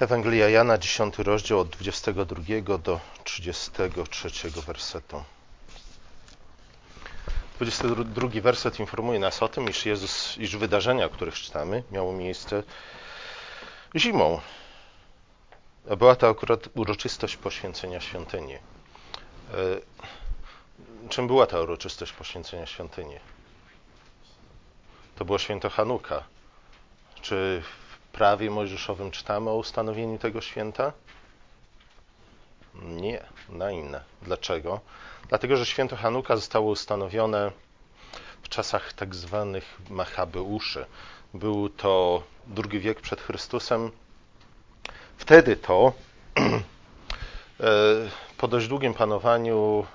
Ewangelia Jana, 10 rozdział od 22 do 33 wersetu. 22 werset informuje nas o tym, iż Jezus, iż wydarzenia, których czytamy, miało miejsce zimą. A była to akurat uroczystość poświęcenia świątyni. E, czym była ta uroczystość poświęcenia świątyni? To było święto Hanuka. Czy prawie mojżeszowym czytamy o ustanowieniu tego święta? Nie, na inne. Dlaczego? Dlatego, że święto Hanuka zostało ustanowione w czasach tak zwanych Machabeuszy. Był to drugi wiek przed Chrystusem. Wtedy to e, po dość długim panowaniu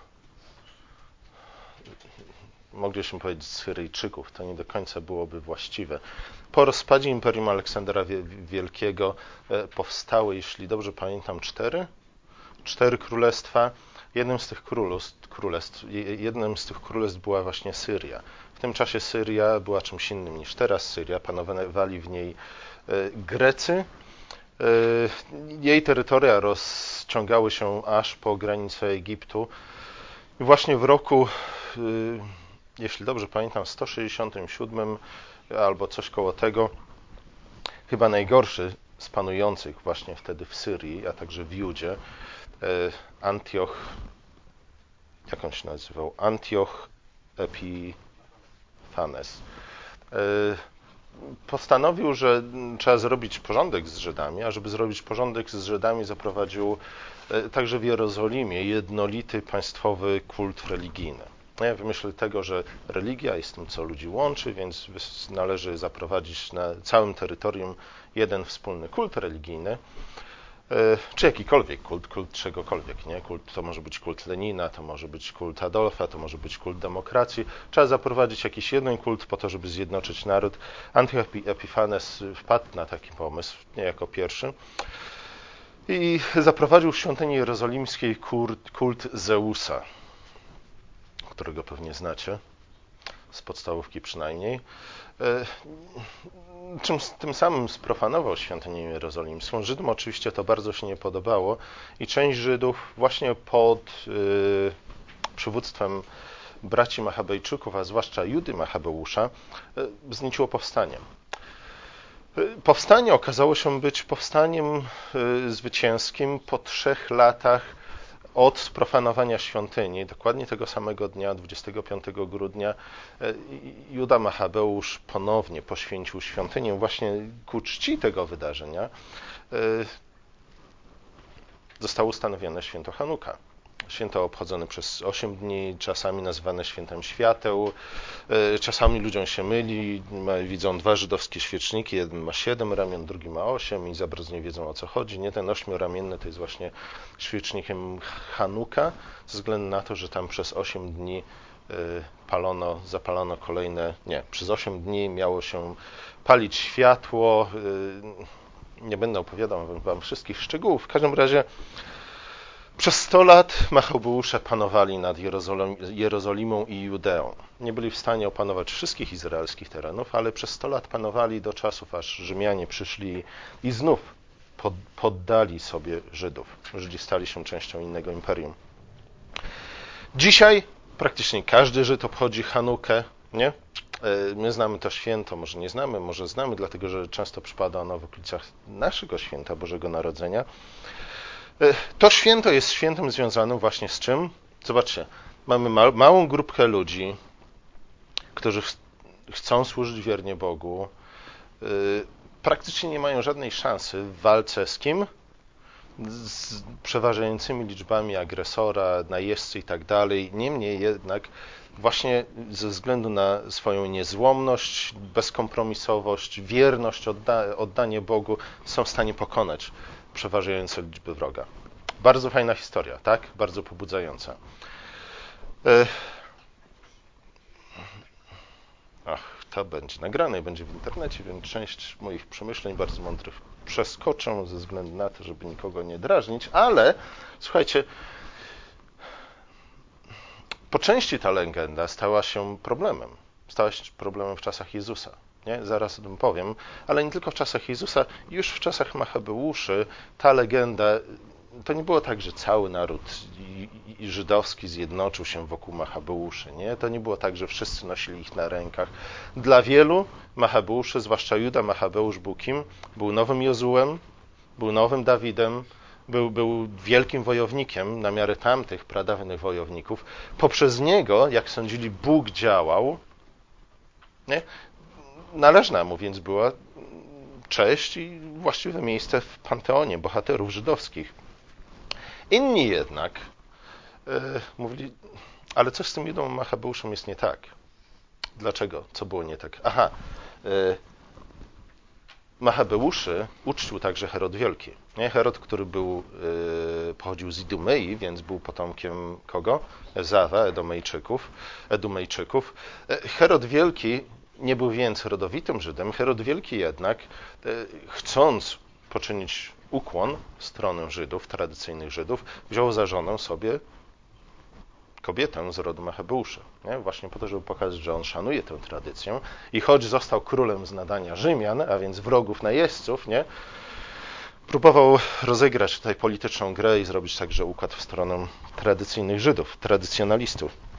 moglibyśmy powiedzieć Syryjczyków, to nie do końca byłoby właściwe. Po rozpadzie Imperium Aleksandra Wielkiego e, powstały, jeśli dobrze pamiętam, cztery, cztery królestwa. Jednym z tych królestw, jednym z tych królestw była właśnie Syria. W tym czasie Syria była czymś innym niż teraz Syria. Panowali w niej e, Grecy. E, jej terytoria rozciągały się aż po granicę Egiptu. Właśnie w roku jeśli dobrze pamiętam, 167 albo coś koło tego, chyba najgorszy z panujących właśnie wtedy w Syrii, a także w Judzie, e, Antioch, jak on się nazywał? Antioch Epiphanes. E, postanowił, że trzeba zrobić porządek z Żydami, a żeby zrobić porządek z Żydami zaprowadził e, także w Jerozolimie jednolity państwowy kult religijny. Wymyśl tego, że religia jest tym, co ludzi łączy, więc należy zaprowadzić na całym terytorium jeden wspólny kult religijny, e, czy jakikolwiek kult, kult czegokolwiek, nie? Kult, to może być kult Lenina, to może być kult Adolfa, to może być kult demokracji. Trzeba zaprowadzić jakiś jeden kult po to, żeby zjednoczyć naród. Antioch Epiphanes wpadł na taki pomysł, nie jako pierwszy. I zaprowadził w świątyni jerozolimskiej kult, kult Zeusa którego pewnie znacie, z podstałówki przynajmniej, e, czym tym samym sprofanował świątynię jerozolimską. Żydom oczywiście to bardzo się nie podobało i część Żydów właśnie pod y, przywództwem braci Machabejczyków, a zwłaszcza Judy Machabeusza, y, wznieciło powstanie. Powstanie okazało się być powstaniem zwycięskim po trzech latach od sprofanowania świątyni, dokładnie tego samego dnia, 25 grudnia, e, Juda Machabeusz ponownie poświęcił świątynię właśnie ku czci tego wydarzenia. E, zostało ustanowione święto Hanuka. Święto obchodzone przez 8 dni, czasami nazywane świętem świateł. E, czasami ludziom się myli, widzą dwa żydowskie świeczniki, jeden ma 7 ramion, drugi ma 8 i za bardzo nie wiedzą o co chodzi. Nie, ten ośmioramienny to jest właśnie świecznikiem Hanuka, ze względu na to, że tam przez 8 dni e, palono, zapalono kolejne, nie, przez 8 dni miało się palić światło. E, nie będę opowiadał wam wszystkich szczegółów. W każdym razie przez 100 lat Machabeusze panowali nad Jerozolim, Jerozolimą i Judeą. Nie byli w stanie opanować wszystkich izraelskich terenów, ale przez 100 lat panowali do czasów, aż Rzymianie przyszli i znów pod, poddali sobie Żydów. Żydzi stali się częścią innego imperium. Dzisiaj praktycznie każdy Żyd obchodzi Hanukę, nie? E, my znamy to święto, może nie znamy, może znamy, dlatego że często przypada ono w okolicach naszego święta Bożego Narodzenia. E, to święto jest świętem związanym właśnie z czym? Zobaczcie, mamy ma małą grupkę ludzi, którzy ch chcą służyć wiernie Bogu, yy, praktycznie nie mają żadnej szansy w walce z kim? Z przeważającymi liczbami agresora, najeźdźcy i tak dalej. Niemniej jednak właśnie ze względu na swoją niezłomność, bezkompromisowość, wierność, odda oddanie Bogu są w stanie pokonać przeważające liczby wroga. Bardzo fajna historia, tak? Bardzo pobudzająca. Ach, to będzie nagrane i będzie w internecie, więc część moich przemyśleń bardzo mądrych przeskoczę ze względu na to, żeby nikogo nie drażnić, ale słuchajcie, po części ta legenda stała się problemem. Stała się problemem w czasach Jezusa. Nie? Zaraz o tym powiem, ale nie tylko w czasach Jezusa, już w czasach Machabeuszy ta legenda, to nie było tak, że cały naród żydowski zjednoczył się wokół Machabeuszy. Nie? To nie było tak, że wszyscy nosili ich na rękach. Dla wielu Machabeuszy, zwłaszcza Juda Machabeusz był kim? Był nowym Jozułem, był nowym Dawidem, był, był wielkim wojownikiem na miarę tamtych pradawnych wojowników. Poprzez niego, jak sądzili, Bóg działał. Nie? Należna mu więc była cześć i właściwe miejsce w panteonie bohaterów żydowskich. Inni jednak e, mówili, ale coś z tym Judą Machabeuszem jest nie tak. Dlaczego? Co było nie tak? Aha, e, Machabeuszy uczcił także Herod Wielki. Nie? Herod, który był, e, pochodził z Idumei, więc był potomkiem kogo? Zawa, Edomejczyków. Edumejczyków. Herod Wielki nie był więc rodowitym Żydem. Herod Wielki jednak, e, chcąc poczynić ukłon stronę Żydów, tradycyjnych Żydów, wziął za żonę sobie kobietę z rodu Machabeusza. Nie? Właśnie po to, żeby pokazać, że on szanuje tę tradycję. I choć został królem z nadania Rzymian, a więc wrogów najeźdźców, nie? próbował rozegrać tutaj polityczną grę i zrobić także układ w stronę tradycyjnych Żydów, tradycjonalistów.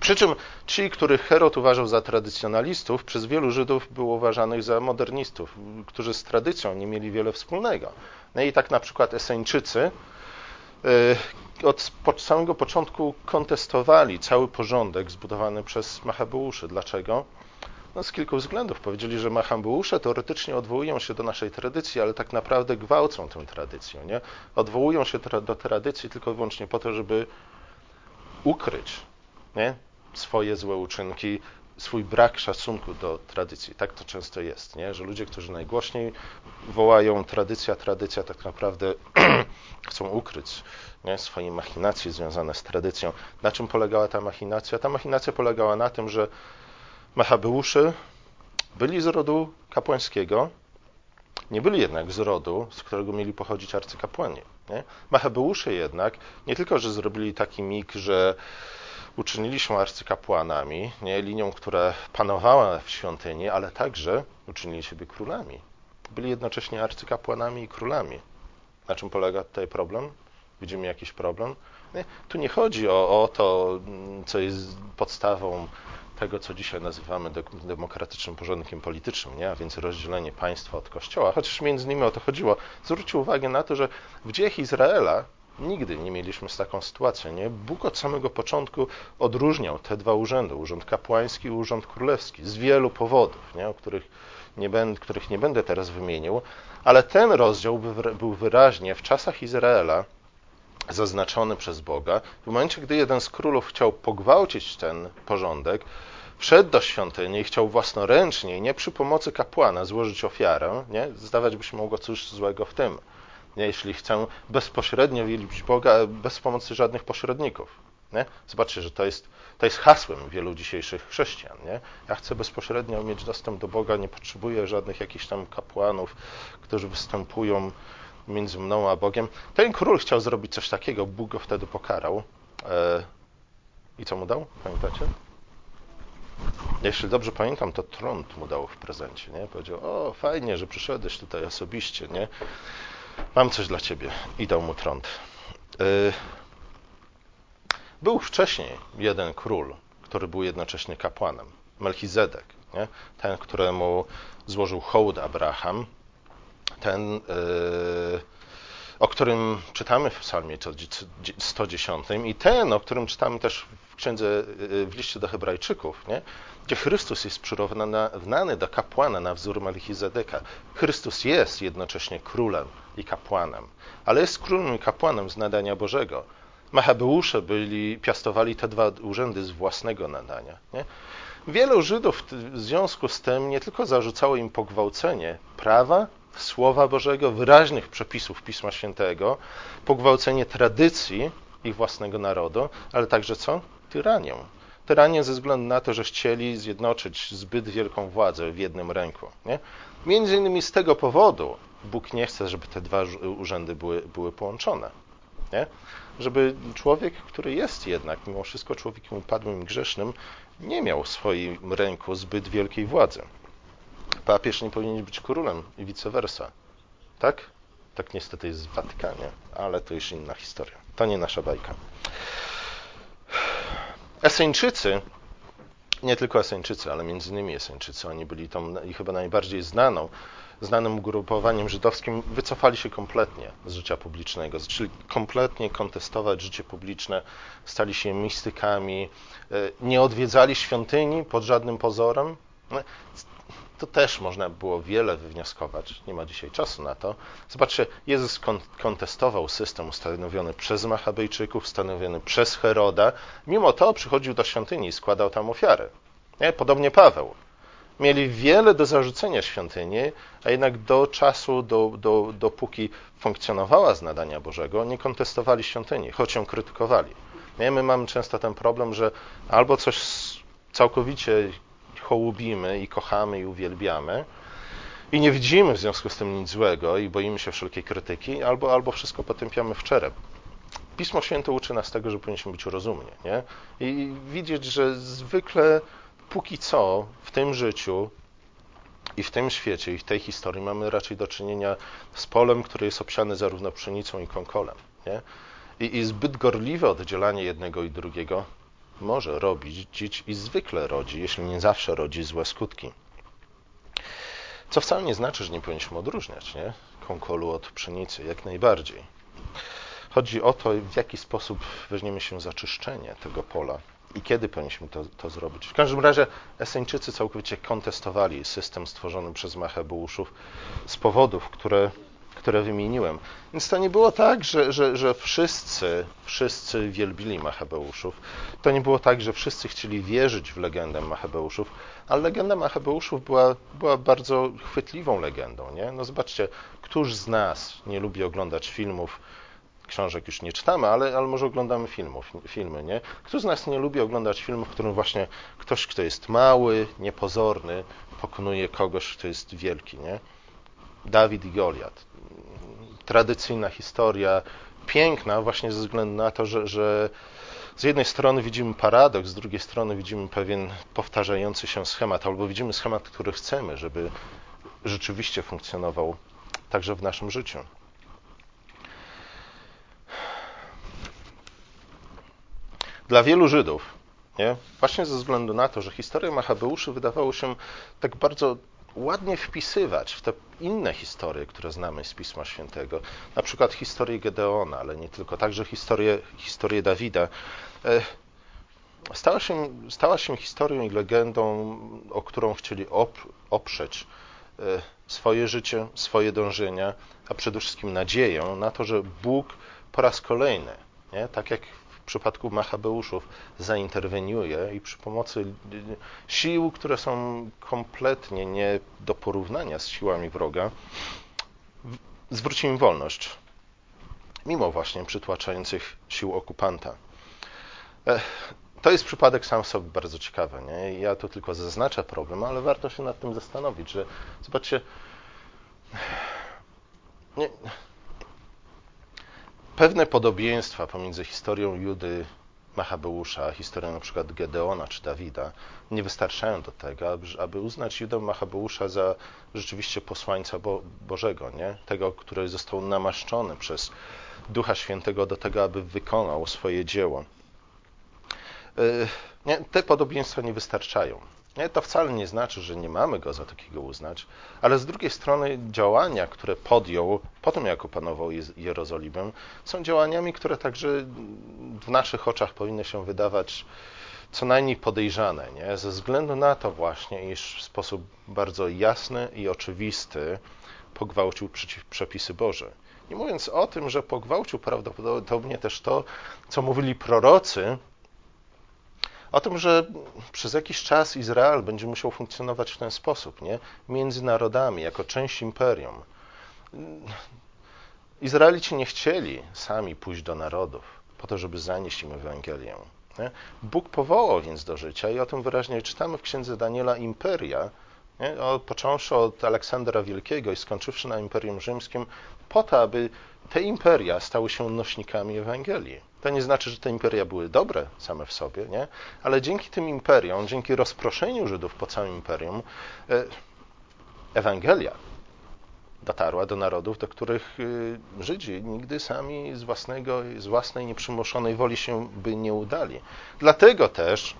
Przy czym ci, których Herod uważał za tradycjonalistów, przez wielu Żydów było uważanych za modernistów, którzy z tradycją nie mieli wiele wspólnego. No i tak na przykład Eseńczycy y, od samego początku kontestowali cały porządek zbudowany przez Machabeuszy. Dlaczego? No z kilku względów. Powiedzieli, że Machabeusze teoretycznie odwołują się do naszej tradycji, ale tak naprawdę gwałcą tę tradycję. Nie? Odwołują się do tradycji tylko i wyłącznie po to, żeby ukryć nie? Swoje złe uczynki, swój brak szacunku do tradycji. Tak to często jest, nie? że ludzie, którzy najgłośniej wołają tradycja, tradycja, tak naprawdę chcą ukryć nie? swoje machinacje związane z tradycją. Na czym polegała ta machinacja? Ta machinacja polegała na tym, że Machabeuszy byli z rodu kapłańskiego, nie byli jednak z rodu, z którego mieli pochodzić arcykapłani. Nie? Machabeusze jednak nie tylko, że zrobili taki mig, że uczynili się arcykapłanami, nie linią, która panowała w świątyni, ale także uczynili siebie królami. Byli jednocześnie arcykapłanami i królami. Na czym polega tutaj problem? Widzimy jakiś problem? Nie? Tu nie chodzi o, o to, co jest podstawą tego, co dzisiaj nazywamy demokratycznym porządkiem politycznym, nie? a więc rozdzielenie państwa od kościoła, chociaż między nimi o to chodziło. Zwróćcie uwagę na to, że w dziejach Izraela Nigdy nie mieliśmy z taką sytuacją. Nie? Bóg od samego początku odróżniał te dwa urzędy, urząd kapłański i urząd królewski, z wielu powodów, nie? o których nie, będę, których nie będę teraz wymienił, ale ten rozdział był wyraźnie w czasach Izraela zaznaczony przez Boga. W momencie, gdy jeden z królów chciał pogwałcić ten porządek, wszedł do świątyni i chciał własnoręcznie, nie przy pomocy kapłana, złożyć ofiarę, nie? zdawać by się mogło coś złego w tym nie? jeśli chcę bezpośrednio wielbić Boga bez pomocy żadnych pośredników. Nie? Zobaczcie, że to jest, to jest hasłem wielu dzisiejszych chrześcijan. Nie? Ja chcę bezpośrednio mieć dostęp do Boga, nie potrzebuję żadnych jakichś tam kapłanów, którzy występują między mną a Bogiem. Ten król chciał zrobić coś takiego, Bóg go wtedy pokarał. E, I co mu dał? Pamiętacie? Jeśli dobrze pamiętam, to trąd mu dał w prezencie. Nie? Powiedział, o fajnie, że przyszedłeś tutaj osobiście. Nie? Mam coś dla ciebie. I dał mu trąd. Y, był wcześniej jeden król, który był jednocześnie kapłanem. Melchizedek, nie? ten, któremu złożył hołd Abraham, ten, y, o którym czytamy w psalmie 110 i ten, o którym czytamy też w księdze, y, w liście do hebrajczyków, nie? gdzie Chrystus jest przyrównany do kapłana na wzór Melchizedeka. Chrystus jest jednocześnie królem i kapłanem, ale jest królem i kapłanem z nadania Bożego. Machabeusze byli, piastowali te dwa urzędy z własnego nadania. Nie? Wielu Żydów w związku z tym nie tylko zarzucało im pogwałcenie prawa, Słowa Bożego, wyraźnych przepisów Pisma Świętego, pogwałcenie tradycji ich własnego narodu, ale także co? Tyranię. Tyranię ze względu na to, że chcieli zjednoczyć zbyt wielką władzę w jednym ręku. Nie? Między innymi z tego powodu Bóg nie chce, żeby te dwa urzędy były, były połączone. Nie? Żeby człowiek, który jest jednak mimo wszystko człowiekiem upadłym i grzesznym, nie miał w swoim ręku zbyt wielkiej władzy. Papież nie powinien być królem i vice versa. Tak? Tak niestety jest w Watykanie, ale to już inna historia. To nie nasza bajka. Eseńczycy, nie tylko Eseńczycy, ale między innymi Eseńczycy, oni byli tą i chyba najbardziej znaną, znanym ugrupowaniem żydowskim, wycofali się kompletnie z życia publicznego, zaczęli kompletnie kontestować życie publiczne, stali się mistykami, e, nie odwiedzali świątyni pod żadnym pozorem. To też można było wiele wywnioskować, nie ma dzisiaj czasu na to. Zobaczcie, Jezus kontestował system ustanowiony przez Machabejczyków, ustanowiony przez Heroda. Mimo to przychodził do świątyni i składał tam ofiary. Nie? Podobnie Paweł. Mieli wiele do zarzucenia świątyni, a jednak do czasu, do, do, dopóki funkcjonowała z nadania Bożego, nie kontestowali świątyni, choć ją krytykowali. My mamy często ten problem, że albo coś całkowicie hołubimy i kochamy i uwielbiamy i nie widzimy w związku z tym nic złego i boimy się wszelkiej krytyki, albo, albo wszystko potępiamy w czerep. Pismo Święte uczy nas tego, że powinniśmy być rozumni nie? i widzieć, że zwykle póki co w tym życiu i w tym świecie i w tej historii mamy raczej do czynienia z polem, które jest obsiane zarówno pszenicą i konkolem. Nie? I, I zbyt gorliwe oddzielanie jednego i drugiego może robić i zwykle rodzi, jeśli nie zawsze rodzi złe skutki. Co wcale nie znaczy, że nie powinniśmy odróżniać nie? konkolu od pszenicy, jak najbardziej. Chodzi o to, w jaki sposób weźmiemy się za czyszczenie tego pola i kiedy powinniśmy to, to zrobić. W każdym razie Eseńczycy całkowicie kontestowali system stworzony przez Machabeuszów z powodów, które które wymieniłem. Więc to nie było tak, że, że, że wszyscy, wszyscy wielbili Machabeuszów. To nie było tak, że wszyscy chcieli wierzyć w legendę Machabeuszów, ale legenda Machabeuszów była, była bardzo chwytliwą legendą. Nie? No zobaczcie, któż z nas nie lubi oglądać filmów, książek już nie czytamy, ale, ale może oglądamy filmów, filmy, nie? Kto z nas nie lubi oglądać filmów, w którym właśnie ktoś, kto jest mały, niepozorny, pokonuje kogoś, kto jest wielki, nie? Dawid i Goliat tradycyjna historia, piękna właśnie ze względu na to, że, że z jednej strony widzimy paradoks, z drugiej strony widzimy pewien powtarzający się schemat, albo widzimy schemat, który chcemy, żeby rzeczywiście funkcjonował także w naszym życiu. Dla wielu Żydów, nie? właśnie ze względu na to, że historia Machabeuszy wydawało się tak bardzo ładnie wpisywać w te inne historie, które znamy z Pisma Świętego, na przykład historię Gedeona, ale nie tylko, także historię, historię Dawida, e, stała się, stała się historią i legendą, o którą chcieli op, oprzeć e, swoje życie, swoje dążenia, a przede wszystkim nadzieję na to, że Bóg po raz kolejny, nie, tak jak przypadku Machabeuszów zainterweniuje i przy pomocy sił, które są kompletnie nie do porównania z siłami wroga, zwróci im wolność, mimo właśnie przytłaczających sił okupanta. To jest przypadek sam w sobie bardzo ciekawy. Nie? Ja tu tylko zaznaczę problem, ale warto się nad tym zastanowić, że zobaczcie, nie, pewne podobieństwa pomiędzy historią Judy Machabeusza, historią przykład Gedeona czy Dawida nie wystarczają do tego, aby, uznać Judę Machabeusza za rzeczywiście posłańca Bo Bożego, nie? tego, który został namaszczony przez Ducha Świętego do tego, aby wykonał swoje dzieło. Y, nie? Te podobieństwa nie wystarczają. To wcale nie znaczy, że nie mamy go za takiego uznać, ale z drugiej strony działania, które podjął po tym, jak opanował Jerozolimę, są działaniami, które także w naszych oczach powinny się wydawać co najmniej podejrzane, nie? ze względu na to właśnie, iż w sposób bardzo jasny i oczywisty pogwałcił przepisy Boże. Nie mówiąc o tym, że pogwałcił prawdopodobnie też to, co mówili prorocy, o tym, że przez jakiś czas Izrael będzie musiał funkcjonować w ten sposób, nie? między narodami, jako część imperium. Izraelici nie chcieli sami pójść do narodów po to, żeby zanieść im Ewangelię. Nie? Bóg powołał więc do życia i o tym wyraźnie czytamy w księdze Daniela Imperia, nie? O, począwszy od Aleksandra Wielkiego i skończywszy na Imperium Rzymskim, po to, aby te imperia stały się nośnikami Ewangelii. To nie znaczy, że te imperia były dobre same w sobie, nie? ale dzięki tym imperiom, dzięki rozproszeniu Żydów po całym imperium, e, Ewangelia dotarła do narodów, do których y, Żydzi nigdy sami z, własnego, z własnej nieprzymuszonej woli się by nie udali. Dlatego też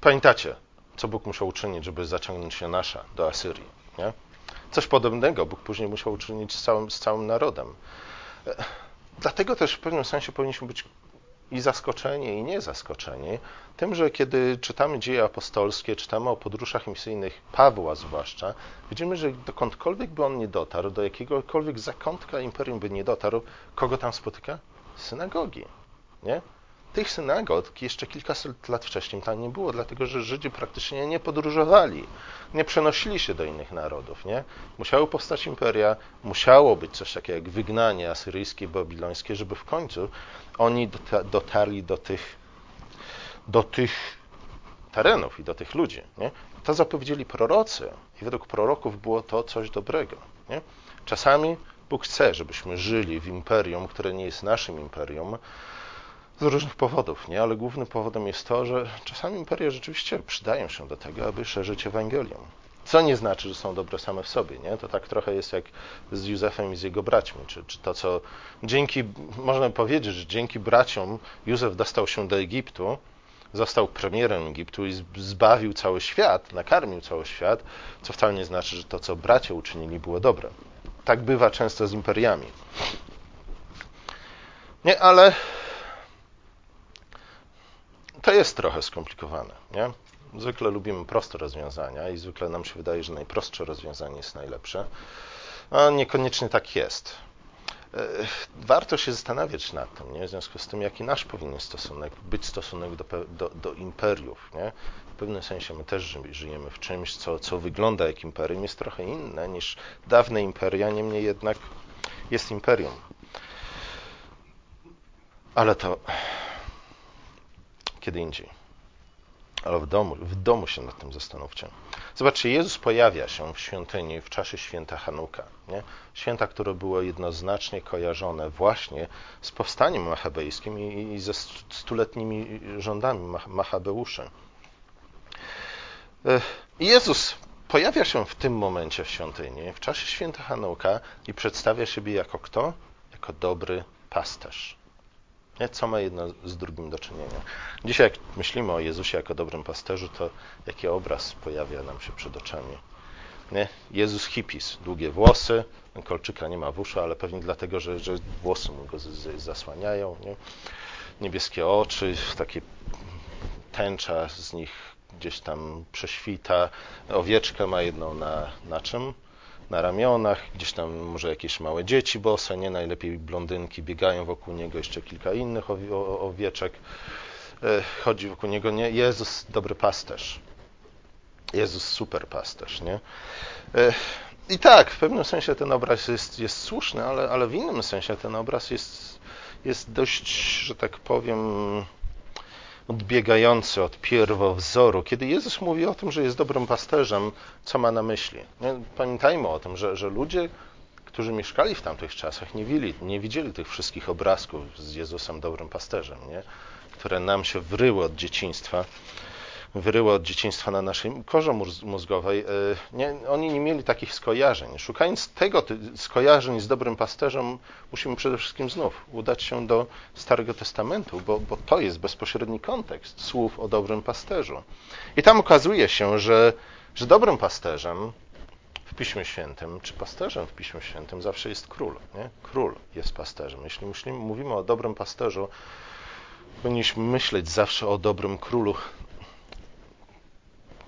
pamiętacie, co Bóg musiał uczynić, żeby zaciągnąć Jonasza do Asyrii. Nie? Coś podobnego Bóg później musiał uczynić z całym, z całym narodem. Dlatego też w pewnym sensie powinniśmy być i zaskoczeni, i nie zaskoczeni tym, że kiedy czytamy dzieje apostolskie, czytamy o podróżach misyjnych Pawła zwłaszcza, widzimy, że dokądkolwiek by on nie dotarł, do jakiegokolwiek zakątka imperium by nie dotarł, kogo tam spotyka? Synagogi. Nie? Tych synagog jeszcze kilkaset lat wcześniej tam nie było, dlatego że Żydzi praktycznie nie podróżowali, nie przenosili się do innych narodów. Nie? Musiały powstać imperia, musiało być coś takiego jak wygnanie asyryjskie, babilońskie, żeby w końcu oni dotarli do tych, do tych terenów i do tych ludzi. Nie? To zapowiedzieli prorocy i według proroków było to coś dobrego. Nie? Czasami Bóg chce, żebyśmy żyli w imperium, które nie jest naszym imperium, z różnych powodów, nie? ale głównym powodem jest to, że czasami imperia rzeczywiście przydają się do tego, aby szerzyć Ewangelię. Co nie znaczy, że są dobre same w sobie. Nie? To tak trochę jest jak z Józefem i z jego braćmi. Czy, czy to, co dzięki, można powiedzieć, że dzięki braciom Józef dostał się do Egiptu, został premierem Egiptu i zbawił cały świat, nakarmił cały świat, co wcale nie znaczy, że to, co bracia uczynili, było dobre. Tak bywa często z imperiami. Nie, ale to jest trochę skomplikowane. Nie? Zwykle lubimy proste rozwiązania i zwykle nam się wydaje, że najprostsze rozwiązanie jest najlepsze, a niekoniecznie tak jest. E, warto się zastanawiać nad tym, nie? w związku z tym, jaki nasz powinien stosunek, być stosunek do, do, do imperiów. Nie? W pewnym sensie my też żyjemy w czymś, co, co wygląda jak imperium, jest trochę inne niż dawne imperia, niemniej jednak jest imperium. Ale to kiedy indziej. Ale w domu, w domu się nad tym zastanówcie. Zobaczcie, Jezus pojawia się w świątyni w czasie święta Hanuka. Nie? Święta, które było jednoznacznie kojarzone właśnie z powstaniem machabejskim i, ze stuletnimi rządami Machabeuszy. Jezus pojawia się w tym momencie w świątyni, w czasie święta Hanuka i przedstawia siebie jako kto? Jako dobry pasterz. Co ma jedno z drugim do czynienia? Dzisiaj, jak myślimy o Jezusie jako dobrym pasterzu, to jaki obraz pojawia nam się przed oczami? Nie? Jezus hipis, długie włosy, kolczyka nie ma w uszu, ale pewnie dlatego, że, że włosy mu go z, z, zasłaniają. Nie? Niebieskie oczy, takie tęcza z nich gdzieś tam prześwita. Owieczkę ma jedną na, na czym? Na ramionach, gdzieś tam może jakieś małe dzieci bose, nie najlepiej blondynki biegają wokół niego, jeszcze kilka innych owieczek e, chodzi wokół niego, nie? Jezus dobry pasterz. Jezus super pasterz, nie? E, I tak, w pewnym sensie ten obraz jest, jest słuszny, ale, ale w innym sensie ten obraz jest, jest dość, że tak powiem, odbiegający od pierwowzoru. Kiedy Jezus mówi o tym, że jest dobrym pasterzem, co ma na myśli? Pamiętajmy o tym, że, że ludzie, którzy mieszkali w tamtych czasach, nie widzieli, nie widzieli tych wszystkich obrazków z Jezusem dobrym pasterzem, nie? które nam się wryły od dzieciństwa wyryły od dzieciństwa na naszej korze mózgowej, e, nie, oni nie mieli takich skojarzeń. Szukając tego skojarzeń z dobrym pasterzem, musimy przede wszystkim znów udać się do Starego Testamentu, bo, bo to jest bezpośredni kontekst słów o dobrym pasterzu. I tam okazuje się, że, że dobrym pasterzem w Piśmie Świętym, czy pasterzem w Piśmie Świętym zawsze jest król. Nie? Król jest pasterzem. Jeśli myślimy, mówimy o dobrym pasterzu, powinniśmy myśleć zawsze o dobrym królu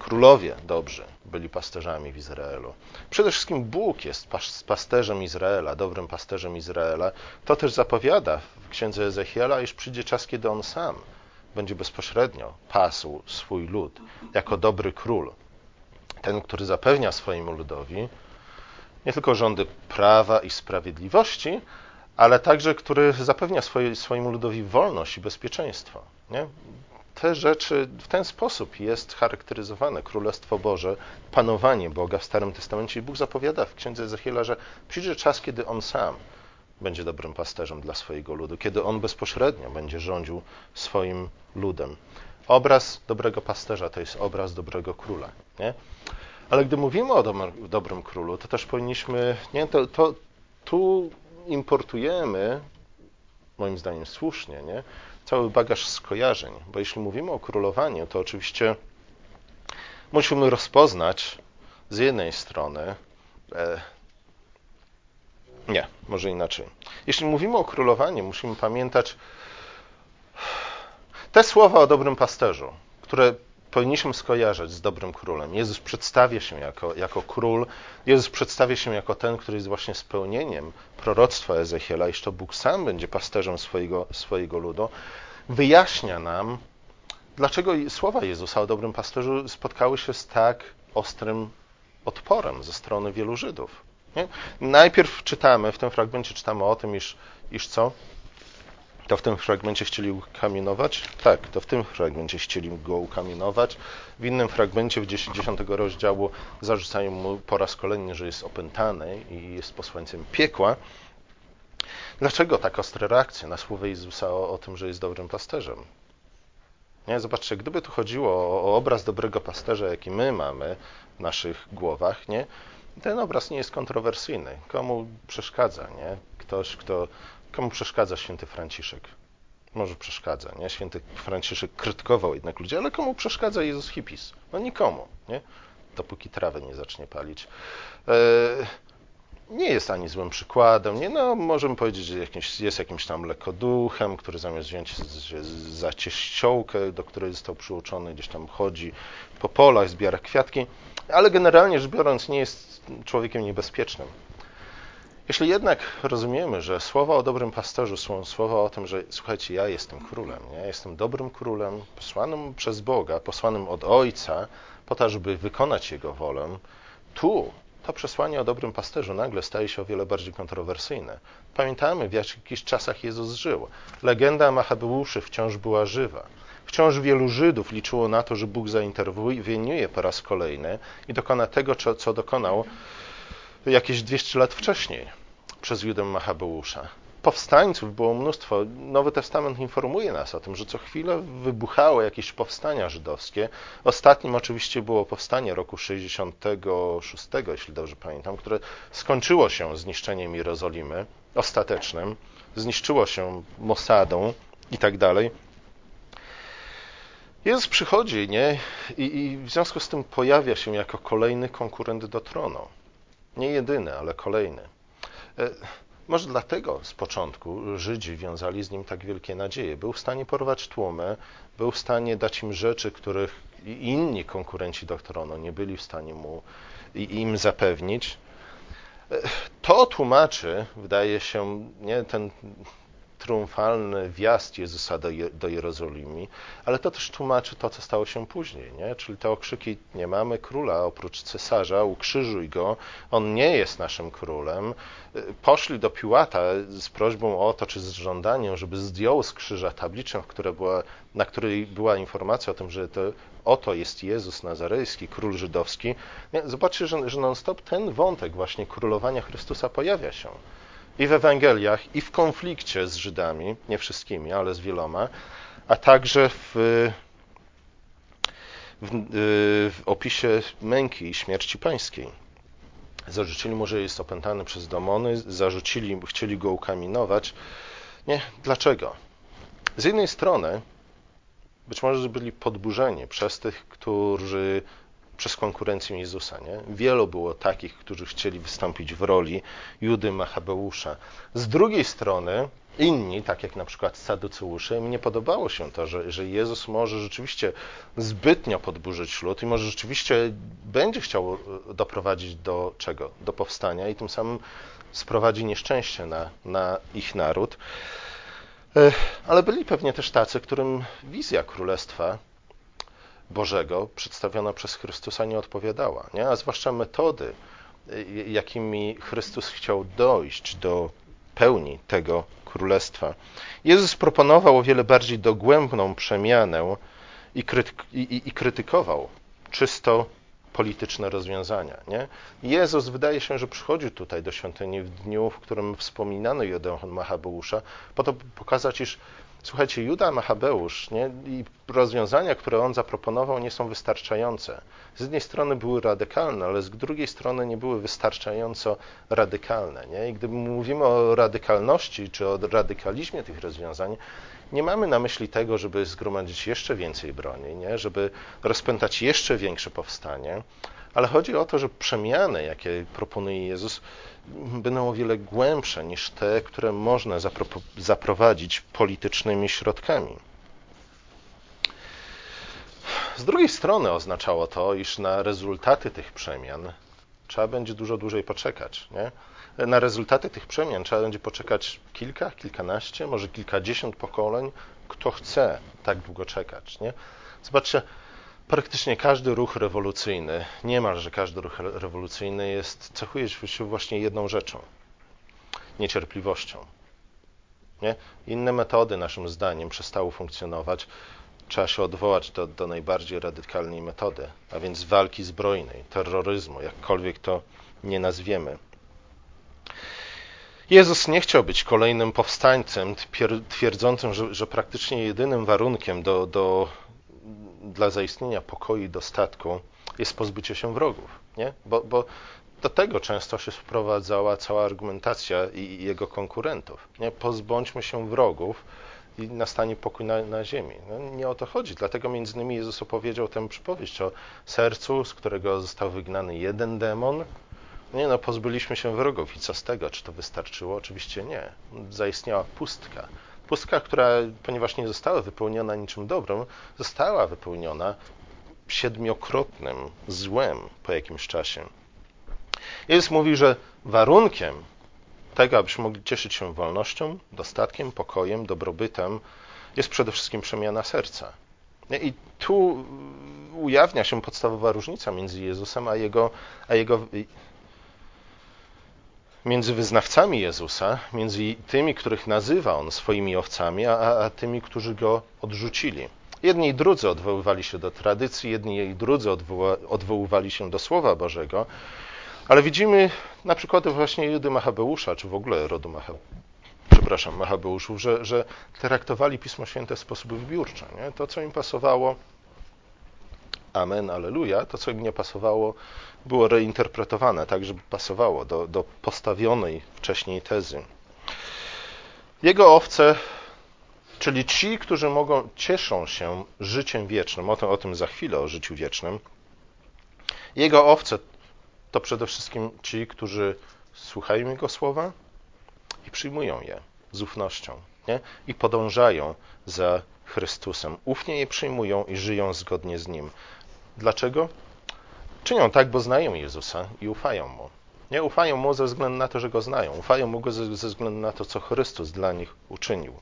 Królowie dobrzy byli pasterzami w Izraelu. Przede wszystkim Bóg jest pasterzem Izraela, dobrym pasterzem Izraela. To też zapowiada w księdze Ezechiela, iż przyjdzie czas, kiedy on sam będzie bezpośrednio pasł swój lud jako dobry król. Ten, który zapewnia swojemu ludowi nie tylko rządy prawa i sprawiedliwości, ale także który zapewnia swojemu ludowi wolność i bezpieczeństwo. Nie? Te rzeczy w ten sposób jest charakteryzowane Królestwo Boże, panowanie Boga w Starym Testamencie. I Bóg zapowiada w księdze Ezechiela, że przyjdzie czas, kiedy On sam będzie dobrym pasterzem dla swojego ludu, kiedy On bezpośrednio będzie rządził swoim ludem. Obraz dobrego pasterza to jest obraz dobrego króla. Nie? Ale gdy mówimy o dobrym, królu, to też powinniśmy, nie, to, to tu importujemy, moim zdaniem słusznie, nie, cały bagaż skojarzeń, bo jeśli mówimy o królowaniu, to oczywiście musimy rozpoznać z jednej strony, e, nie, może inaczej. Jeśli mówimy o królowaniu, musimy pamiętać te słowa o dobrym pasterzu, które powinniśmy skojarzyć z dobrym królem. Jezus przedstawia się jako, jako król, Jezus przedstawia się jako ten, który jest właśnie spełnieniem proroctwa Ezechiela, iż to Bóg sam będzie pasterzem swojego, swojego ludu. Wyjaśnia nam, dlaczego słowa Jezusa o dobrym pasterzu spotkały się z tak ostrym odporem ze strony wielu Żydów. Nie? Najpierw czytamy, w tym fragmencie czytamy o tym, iż, iż co? To w tym fragmencie chcieli ukamienować? Tak, to w tym fragmencie chcieli go ukamienować. W innym fragmencie, w 10 rozdziału, zarzucają mu po raz kolejny, że jest opętany i jest posłańcem piekła. Dlaczego tak ostre reakcje na słowo Jezusa o, o tym, że jest dobrym pasterzem? Nie? Zobaczcie, gdyby tu chodziło o, o obraz dobrego pasterza, jaki my mamy w naszych głowach, nie? ten obraz nie jest kontrowersyjny. Komu przeszkadza, nie? Ktoś, kto Komu przeszkadza święty Franciszek? Może przeszkadza, nie? Święty Franciszek krytykował jednak ludzi, ale komu przeszkadza Jezus Hippis? No nikomu, nie? Dopóki trawę nie zacznie palić. E, nie jest ani złym przykładem, nie? No, możemy powiedzieć, że jest jakimś tam lekoduchem, który zamiast wziąć za cieściołkę, do której został przyuczony, gdzieś tam chodzi po polach, zbiera kwiatki, ale generalnie rzecz biorąc nie jest człowiekiem niebezpiecznym. Jeśli jednak rozumiemy, że słowa o dobrym pasterzu są słowa o tym, że słuchajcie, ja jestem królem, ja jestem dobrym królem, posłanym przez Boga, posłanym od Ojca, po to, żeby wykonać Jego wolę, tu to przesłanie o dobrym pasterzu nagle staje się o wiele bardziej kontrowersyjne. Pamiętamy, w jakich czasach Jezus żył. Legenda Machabeuszy wciąż była żywa. Wciąż wielu Żydów liczyło na to, że Bóg zainterweniuje po raz kolejny i dokona tego, co dokonał jakieś 200 lat wcześniej przez Judę Machabeusza. Powstańców było mnóstwo. Nowy Testament informuje nas o tym, że co chwilę wybuchały jakieś powstania żydowskie. Ostatnim oczywiście było powstanie roku 66, jeśli dobrze pamiętam, które skończyło się zniszczeniem Jerozolimy ostatecznym, zniszczyło się Mossadą i tak dalej. Jezus przychodzi, nie? I, I w związku z tym pojawia się jako kolejny konkurent do tronu. Nie jedyny, ale kolejny. E, może dlatego z początku Żydzi wiązali z nim tak wielkie nadzieje. Był w stanie porwać tłumy, był w stanie dać im rzeczy, których inni konkurenci do tronu nie byli w stanie mu im zapewnić. E, to tłumaczy, wydaje się, nie ten triumfalny wjazd Jezusa do, do Jerozolimy, ale to też tłumaczy to, co stało się później, nie? czyli te okrzyki, nie mamy króla oprócz cesarza, ukrzyżuj go, on nie jest naszym królem. Poszli do Piłata z prośbą o to, czy z żądaniem, żeby zdjął z krzyża tabliczkę, która była, na której była informacja o tym, że to oto jest Jezus Nazarejski, król żydowski. Zobaczcie, że, że non-stop ten wątek właśnie królowania Chrystusa pojawia się i w Ewangeliach, i w konflikcie z Żydami, nie wszystkimi, ale z wieloma, a także w, w, w opisie męki i śmierci pańskiej. Zarzucili mu, że jest opętany przez demony, zarzucili, chcieli go ukaminować. Nie, dlaczego? Z jednej strony, być może byli podburzeni przez tych, którzy przez konkurencję Jezusa. Nie? Wielu było takich, którzy chcieli wystąpić w roli Judy Machabeusza. Z drugiej strony inni, tak jak na przykład Saduceusze, im nie podobało się to, że, że Jezus może rzeczywiście zbytnio podburzyć lud i może rzeczywiście będzie chciał e, doprowadzić do czego? Do powstania i tym samym sprowadzi nieszczęście na, na ich naród. E, ale byli pewnie też tacy, którym wizja królestwa Bożego przedstawiona przez Chrystusa nie odpowiadała, nie? a zwłaszcza metody, y, jakimi Chrystus chciał dojść do pełni tego królestwa. Jezus proponował o wiele bardziej dogłębną przemianę i, krytyk i, i krytykował czysto polityczne rozwiązania. Nie? Jezus wydaje się, że przychodził tutaj do świątyni w dniu, w którym wspominano Jodeon Machabeusza, po to, by pokazać, iż Słuchajcie, Juda Machabeusz nie, i rozwiązania, które on zaproponował, nie są wystarczające. Z jednej strony były radykalne, ale z drugiej strony nie były wystarczająco radykalne. Nie? I gdy mówimy o radykalności czy o radykalizmie tych rozwiązań, nie mamy na myśli tego, żeby zgromadzić jeszcze więcej broni, nie? żeby rozpętać jeszcze większe powstanie, ale chodzi o to, że przemiany, jakie proponuje Jezus, będą o wiele głębsze niż te, które można zaprowadzić politycznymi środkami. Z drugiej strony oznaczało to, iż na rezultaty tych przemian trzeba będzie dużo dłużej poczekać. Nie? Na rezultaty tych przemian trzeba będzie poczekać kilka, kilkanaście, może kilkadziesiąt pokoleń, kto chce tak długo czekać. Nie? Zobaczcie, praktycznie każdy ruch rewolucyjny, niemalże każdy ruch rewolucyjny jest, cechuje się właśnie jedną rzeczą niecierpliwością. Nie? Inne metody, naszym zdaniem, przestały funkcjonować. Trzeba się odwołać do, do najbardziej radykalnej metody, a więc walki zbrojnej, terroryzmu, jakkolwiek to nie nazwiemy. Jezus nie chciał być kolejnym powstańcem twierdzącym, że, że praktycznie jedynym warunkiem do, do dla zaistnienia pokoju i dostatku jest pozbycie się wrogów. Nie? Bo, bo do tego często się sprowadzała cała argumentacja i jego konkurentów. Nie? Pozbądźmy się wrogów i nastanie pokój na, na ziemi. No, nie o to chodzi. Dlatego między innymi Jezus opowiedział tę przypowieść o sercu, z którego został wygnany jeden demon. Nie no, pozbyliśmy się wrogów i co z tego? Czy to wystarczyło? Oczywiście nie. Zaistniała pustka. Pustka, która, ponieważ nie została wypełniona niczym dobrym, została wypełniona siedmiokrotnym złem po jakimś czasie. Jezus mówi, że warunkiem tego, abyśmy mogli cieszyć się wolnością, dostatkiem, pokojem, dobrobytem, jest przede wszystkim przemiana serca. I tu ujawnia się podstawowa różnica między Jezusem a jego, a jego między wyznawcami Jezusa, między tymi, których nazywa on swoimi owcami, a, a tymi, którzy go odrzucili. Jedni i drudzy odwoływali się do tradycji, jedni i drudzy odwoła, odwoływali się do Słowa Bożego, ale widzimy na przykład właśnie Judy Machabeusza, czy w ogóle rodu Machabeusza, przepraszam, Machabeuszów, że, że traktowali Pismo Święte w sposób wybiórczy. Nie? To, co im pasowało, amen, aleluja, to, co im nie pasowało, było reinterpretowane tak, żeby pasowało do, do postawionej wcześniej tezy. Jego owce, czyli ci, którzy mogą, cieszą się życiem wiecznym, o tym, o tym za chwilę, o życiu wiecznym, jego owce to przede wszystkim ci, którzy słuchają Jego słowa i przyjmują je z ufnością nie? i podążają za Chrystusem. Ufnie je przyjmują i żyją zgodnie z Nim. Dlaczego? Czynią tak, bo znają Jezusa i ufają Mu. Nie ufają Mu ze względu na to, że Go znają. Ufają Mu ze, względu na to, co Chrystus dla nich uczynił.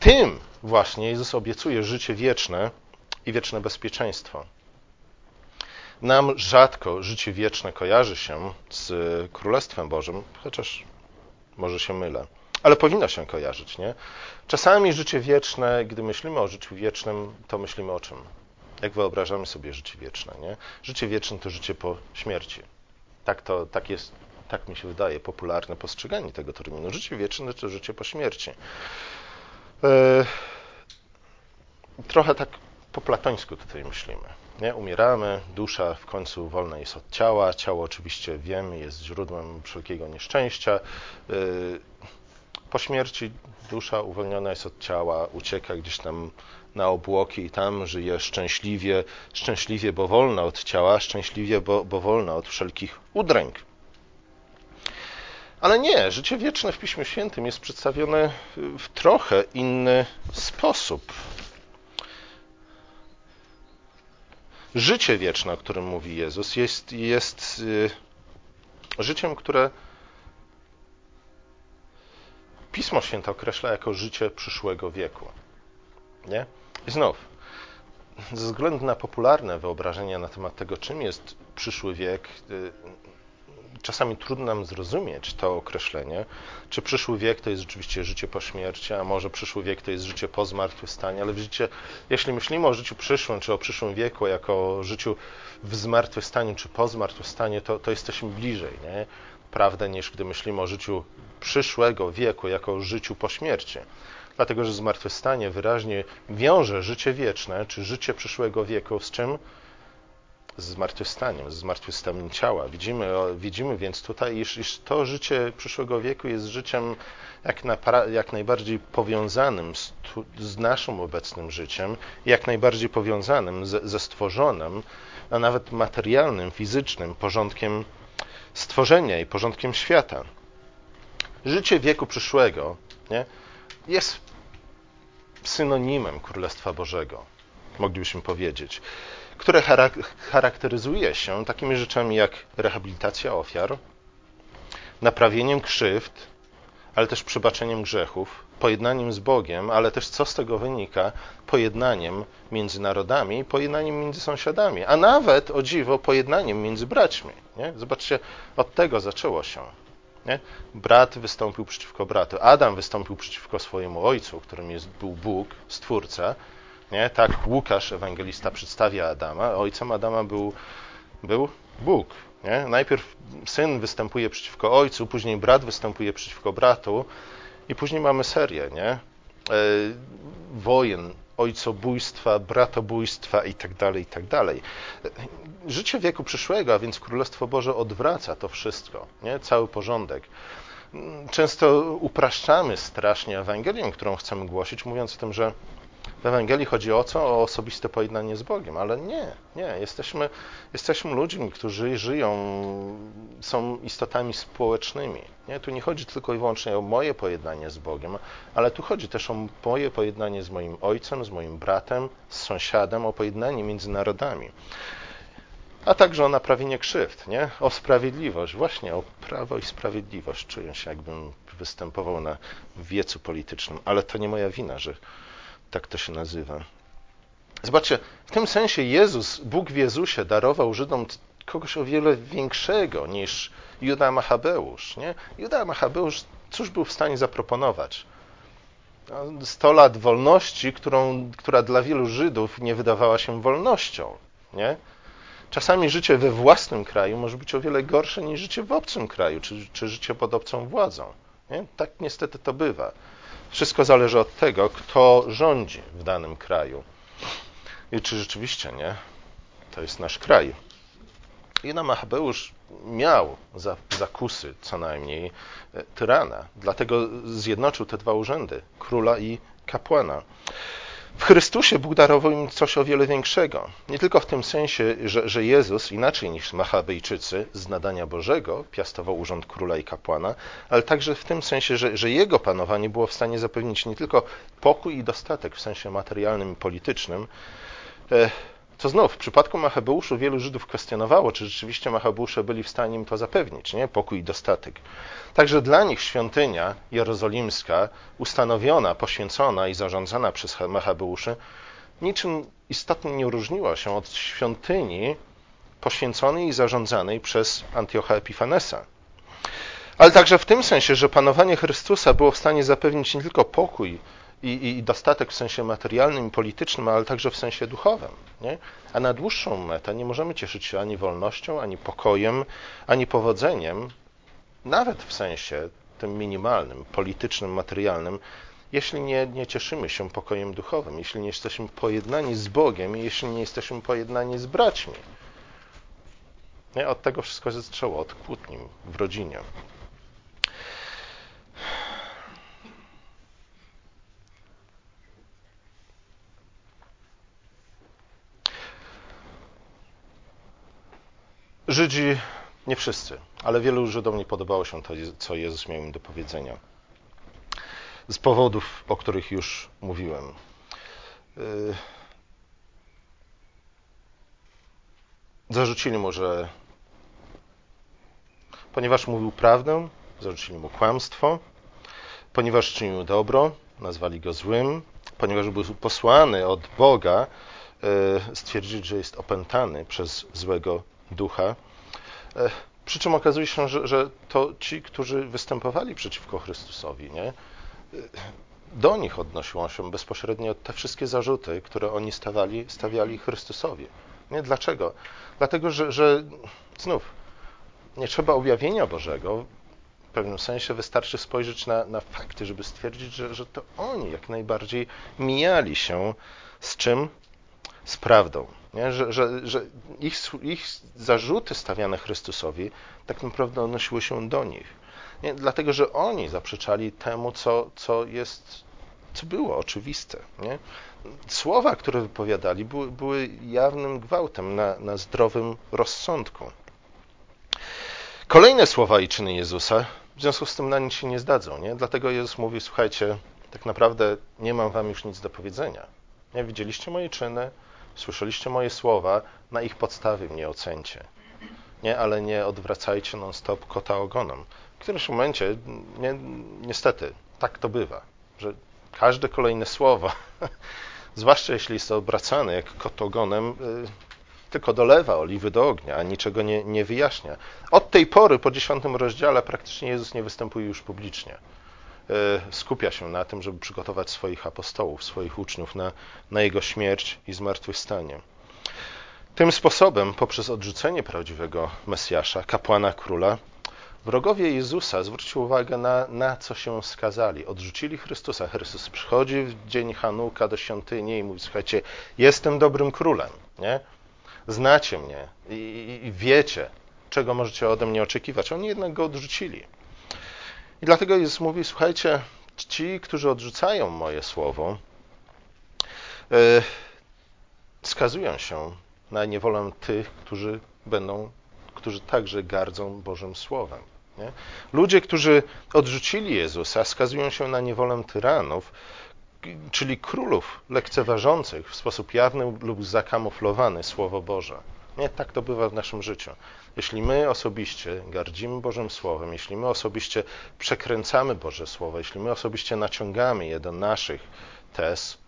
Tym właśnie Jezus obiecuje życie wieczne i wieczne bezpieczeństwo. Nam rzadko życie wieczne kojarzy się z Królestwem Bożym, chociaż może się mylę, ale powinno się kojarzyć, nie? Czasami życie wieczne, gdy myślimy o życiu wiecznym, to myślimy o czym? Jak wyobrażamy sobie życie wieczne. Nie? Życie wieczne to życie po śmierci. Tak, to, tak jest, tak mi się wydaje, popularne postrzeganie tego terminu. Życie wieczne to życie po śmierci. E, trochę tak po platońsku tutaj myślimy. Nie? Umieramy, dusza w końcu wolna jest od ciała. Ciało oczywiście wiemy, jest źródłem wszelkiego nieszczęścia. Po śmierci dusza uwolniona jest od ciała, ucieka gdzieś tam na obłoki i tam żyje szczęśliwie, szczęśliwie, bo wolna od ciała, szczęśliwie, bo, bo wolna od wszelkich udręk. Ale nie, życie wieczne w Piśmie Świętym jest przedstawione w trochę inny sposób. Życie wieczne, o którym mówi Jezus, jest, jest y, życiem, które Pismo Święte określa jako życie przyszłego wieku. Nie? I znów, ze względu na popularne wyobrażenia na temat tego, czym jest przyszły wiek, y, czasami trudno nam zrozumieć to określenie, czy przyszły wiek to jest rzeczywiście życie po śmierci, a może przyszły wiek to jest życie po zmartwychwstaniu, ale widzicie, jeśli myślimy o życiu przyszłym, czy o przyszłym wieku, jako o życiu w zmartwychwstaniu, czy po zmartwychwstaniu, to, to jesteśmy bliżej, nie? prawdę, niż gdy myślimy o życiu przyszłego wieku, jako o życiu po śmierci. Dlatego, że zmartwychwstanie wyraźnie wiąże życie wieczne, czy życie przyszłego wieku z czym? Z zmartwychwstaniem, z zmartwychwstaniem ciała. Widzimy, widzimy więc tutaj, iż, iż to życie przyszłego wieku jest życiem jak, na, jak najbardziej powiązanym z, z, naszym obecnym życiem, jak najbardziej powiązanym ze, ze stworzonym, a nawet materialnym, fizycznym porządkiem stworzenia i porządkiem świata. Życie wieku przyszłego nie, jest synonimem Królestwa Bożego, moglibyśmy powiedzieć, które charakteryzuje się takimi rzeczami jak rehabilitacja ofiar, naprawieniem krzywd, ale też przebaczeniem grzechów, pojednaniem z Bogiem, ale też co z tego wynika? Pojednaniem między narodami, pojednaniem między sąsiadami, a nawet, o dziwo, pojednaniem między braćmi. Nie? Zobaczcie, od tego zaczęło się. Nie? Brat wystąpił przeciwko bratu. Adam wystąpił przeciwko swojemu ojcu, którym jest, był Bóg, Stwórca. Nie? Tak Łukasz, ewangelista, przedstawia Adama. Ojcem Adama był, był Bóg. Nie? Najpierw syn występuje przeciwko ojcu, później brat występuje przeciwko bratu i później mamy serię nie? E, wojen, ojcobójstwa, bratobójstwa itd., tak itd. Tak Życie wieku przyszłego, a więc Królestwo Boże odwraca to wszystko, nie? cały porządek. Często upraszczamy strasznie Ewangelię, którą chcemy głosić, mówiąc o tym, że w Ewangelii chodzi o co? O osobiste pojednanie z Bogiem, ale nie, nie. Jesteśmy, jesteśmy ludźmi, którzy żyją, są istotami społecznymi. Nie? Tu nie chodzi tylko i wyłącznie o moje pojednanie z Bogiem, ale tu chodzi też o moje pojednanie z moim ojcem, z moim bratem, z sąsiadem, o pojednanie między narodami. A także o naprawienie krzywd, nie? o sprawiedliwość, właśnie o prawo i sprawiedliwość. Czuję się, jakbym występował na wiecu politycznym, ale to nie moja wina, że tak to się nazywa. Zobaczcie, w tym sensie Jezus, Bóg w Jezusie darował Żydom kogoś o wiele większego niż Juda Machabeusz. Nie? Juda Machabeusz cóż był w stanie zaproponować? 100 no, lat wolności, którą, która dla wielu Żydów nie wydawała się wolnością. Nie? Czasami życie we własnym kraju może być o wiele gorsze niż życie w obcym kraju, czy, czy życie pod obcą władzą. Nie? Tak niestety to bywa. Wszystko zależy od tego, kto rządzi w danym kraju. I czy rzeczywiście nie, to jest nasz kraj. I Machabeusz miał zakusy co najmniej e, tyrana, dlatego zjednoczył te dwa urzędy, króla i kapłana. W Chrystusie Bóg darował im coś o wiele większego. Nie tylko w tym sensie, że, że Jezus, inaczej niż Machabejczycy z nadania Bożego, piastował urząd króla i kapłana, ale także w tym sensie, że, że jego panowanie było w stanie zapewnić nie tylko pokój i dostatek w sensie materialnym i politycznym, to znów, w przypadku Machabeuszu wielu Żydów kwestionowało, czy rzeczywiście Machabeusze byli w stanie im to zapewnić, nie? pokój i dostatek. Także dla nich świątynia jerozolimska, ustanowiona, poświęcona i zarządzana przez Machabeuszy, niczym istotnie nie różniła się od świątyni poświęconej i zarządzanej przez Antiocha Epifanesa. Ale także w tym sensie, że panowanie Chrystusa było w stanie zapewnić nie tylko pokój i, i dostatek w sensie materialnym i politycznym, ale także w sensie duchowym. Nie? A na dłuższą metę nie możemy cieszyć się ani wolnością, ani pokojem, ani powodzeniem, nawet w sensie tym minimalnym, politycznym, materialnym, jeśli nie, nie cieszymy się pokojem duchowym, jeśli nie jesteśmy pojednani z Bogiem jeśli nie jesteśmy pojednani z braćmi. Nie? Od tego wszystko zaczęło, od kłótni w rodzinie. Żydzi, nie wszyscy, ale wielu Żydom nie podobało się to, co Jezus miał im do powiedzenia. Z powodów, o których już mówiłem. Y, zarzucili mu, że ponieważ mówił prawdę, zarzucili mu kłamstwo, ponieważ czynił dobro, nazwali go złym, ponieważ był posłany od Boga, y, stwierdzili, że jest opętany przez złego ducha. E, przy czym okazuje się, że, że to ci, którzy występowali przeciwko Chrystusowi, nie? E, do nich odnosiło się bezpośrednio te wszystkie zarzuty, które oni stawali, stawiali Chrystusowi. Nie? Dlaczego? Dlatego, że, że znów nie trzeba objawienia Bożego, pewnym sensie wystarczy spojrzeć na, na fakty, żeby stwierdzić, że, że to oni jak najbardziej mijali się z czym? Z prawdą. Nie? Że, że, że ich, ich zarzuty stawiane Chrystusowi tak naprawdę odnosiły się do nich. Nie? Dlatego, że oni zaprzeczali temu, co, co jest, co było oczywiste. Nie? Słowa, które wypowiadali, były, były jawnym gwałtem na, na zdrowym rozsądku. Kolejne słowa i czyny Jezusa w związku z tym na nic się nie zdadzą. Nie? Dlatego Jezus mówi: Słuchajcie, tak naprawdę nie mam wam już nic do powiedzenia. Nie? Widzieliście moje czyny, słyszeliście moje słowa, na ich podstawie mnie ocencie. Nie? Ale nie odwracajcie non-stop kota ogonem. W którymś momencie, nie, niestety, tak to bywa, że każde kolejne słowo, zwłaszcza jeśli jest obracane jak kot ogonem, y, tylko dolewa oliwy do ognia, a niczego nie, nie wyjaśnia. Od tej pory, po dziesiątym rozdziale, praktycznie Jezus nie występuje już publicznie. E, skupia się na tym, żeby przygotować swoich apostołów, swoich uczniów na, na Jego śmierć i zmartwychwstanie. Tym sposobem, poprzez odrzucenie prawdziwego Mesjasza, kapłana króla, wrogowie Jezusa zwróćcie uwagę na, na co się skazali. Odrzucili Chrystusa. Chrystus przychodzi w dzień Hanuka do świątyni i mówi, słuchajcie, jestem dobrym królem. Nie? znacie mnie i, i, wiecie, czego możecie ode mnie oczekiwać. Oni jednak go odrzucili. I dlatego Jezus mówi: Słuchajcie, ci, którzy odrzucają moje słowo, yy, skazują się na niewolę tych, którzy będą, którzy także gardzą Bożym Słowem. Nie? Ludzie, którzy odrzucili Jezusa, skazują się na niewolę tyranów, czyli królów lekceważących w sposób jawny lub zakamuflowany Słowo Boże. Nie, tak to bywa w naszym życiu. Jeśli my osobiście gardzimy Bożym Słowem, jeśli my osobiście przekręcamy Boże Słowo, jeśli my osobiście naciągamy je do naszych tez,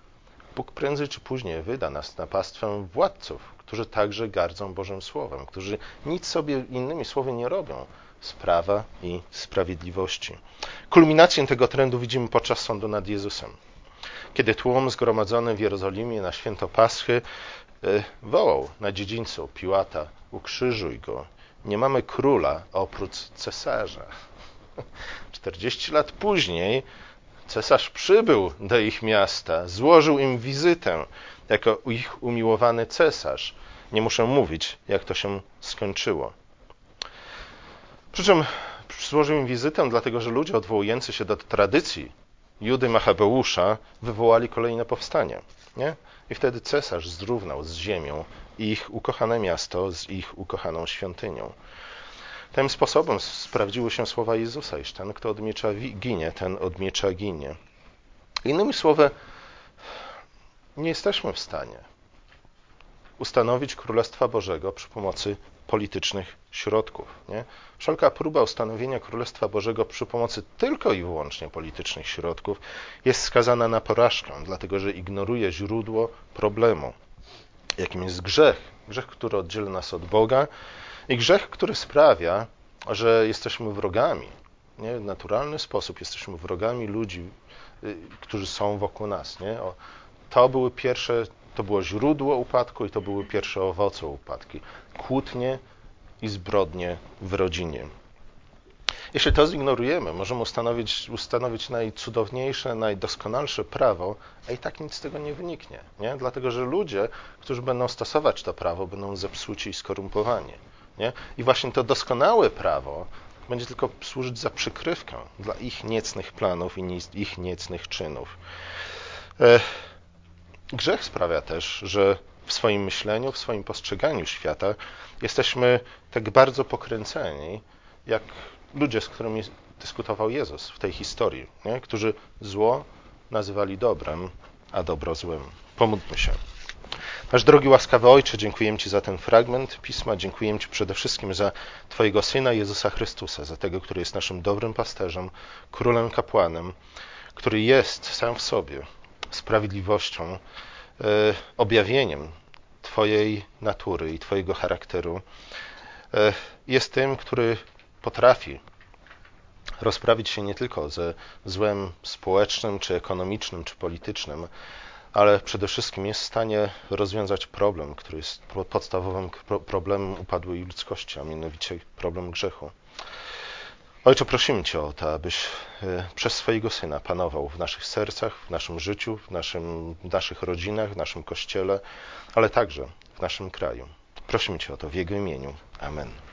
Bóg prędzej czy później wyda nas na pastwę władców, którzy także gardzą Bożym Słowem, którzy nic sobie innymi słowy nie robią z prawa i sprawiedliwości. Kulminację tego trendu widzimy podczas sądu nad Jezusem kiedy tłum zgromadzony w Jerozolimie na święto Paschy e, wołał na dziedzińcu Piłata: Ukrzyżuj go. Nie mamy króla oprócz cesarza. 40 lat później cesarz przybył do ich miasta, złożył im wizytę jako ich umiłowany cesarz. Nie muszę mówić, jak to się skończyło. Przy czym złożył im wizytę, dlatego że ludzie odwołujący się do tradycji Judy Machabeusza wywołali kolejne powstanie. Nie? I wtedy cesarz zrównał z ziemią ich ukochane miasto z ich ukochaną świątynią. Tym sposobem sprawdziły się słowa Jezusa, iż ten, kto od miecza ginie, ten od miecza ginie. Innymi słowy, nie jesteśmy w stanie ustanowić Królestwa Bożego przy pomocy politycznych środków. Nie? Wszelka próba ustanowienia Królestwa Bożego przy pomocy tylko i wyłącznie politycznych środków jest skazana na porażkę, dlatego że ignoruje źródło problemu, jakim jest grzech. Grzech, który oddziela nas od Boga i grzech, który sprawia, że jesteśmy wrogami. Nie? W naturalny sposób jesteśmy wrogami ludzi, y, którzy są wokół nas. Nie? To były pierwsze to było źródło upadku i to były pierwsze owoce upadki. Kłótnie i zbrodnie w rodzinie. Jeśli to zignorujemy, możemy ustanowić, ustanowić najcudowniejsze, najdoskonalsze prawo, a i tak nic z tego nie wyniknie. Nie? Dlatego, że ludzie, którzy będą stosować to prawo, będą zepsuci i skorumpowani. Nie? I właśnie to doskonałe prawo będzie tylko służyć za przykrywkę dla ich niecnych planów i ich niecnych czynów. Grzech sprawia też, że w swoim myśleniu, w swoim postrzeganiu świata jesteśmy tak bardzo pokręceni, jak ludzie, z którymi dyskutował Jezus w tej historii, nie? którzy zło nazywali dobrem, a dobro złym. Pomódlmy się. Nasz drogi łaskawy Ojcze, dziękujemy Ci za ten fragment pisma, dziękujemy Ci przede wszystkim za Twojego Syna Jezusa Chrystusa, za tego, który jest naszym dobrym pasterzem, królem kapłanem, który jest sam w sobie sprawiedliwością, e, objawieniem Twojej natury i Twojego charakteru. E, jest tym, który potrafi rozprawić się nie tylko ze złem społecznym, czy ekonomicznym, czy politycznym, ale przede wszystkim jest w stanie rozwiązać problem, który jest podstawowym problemem upadłej ludzkości, a mianowicie problem grzechu. Ojcze, prosimy Cię o to, abyś e, przez swojego Syna panował w naszych sercach, w naszym życiu, w, naszym, w naszych rodzinach, w naszym kościele, ale także w naszym kraju. Prosimy Cię o to w Jego imieniu. Amen.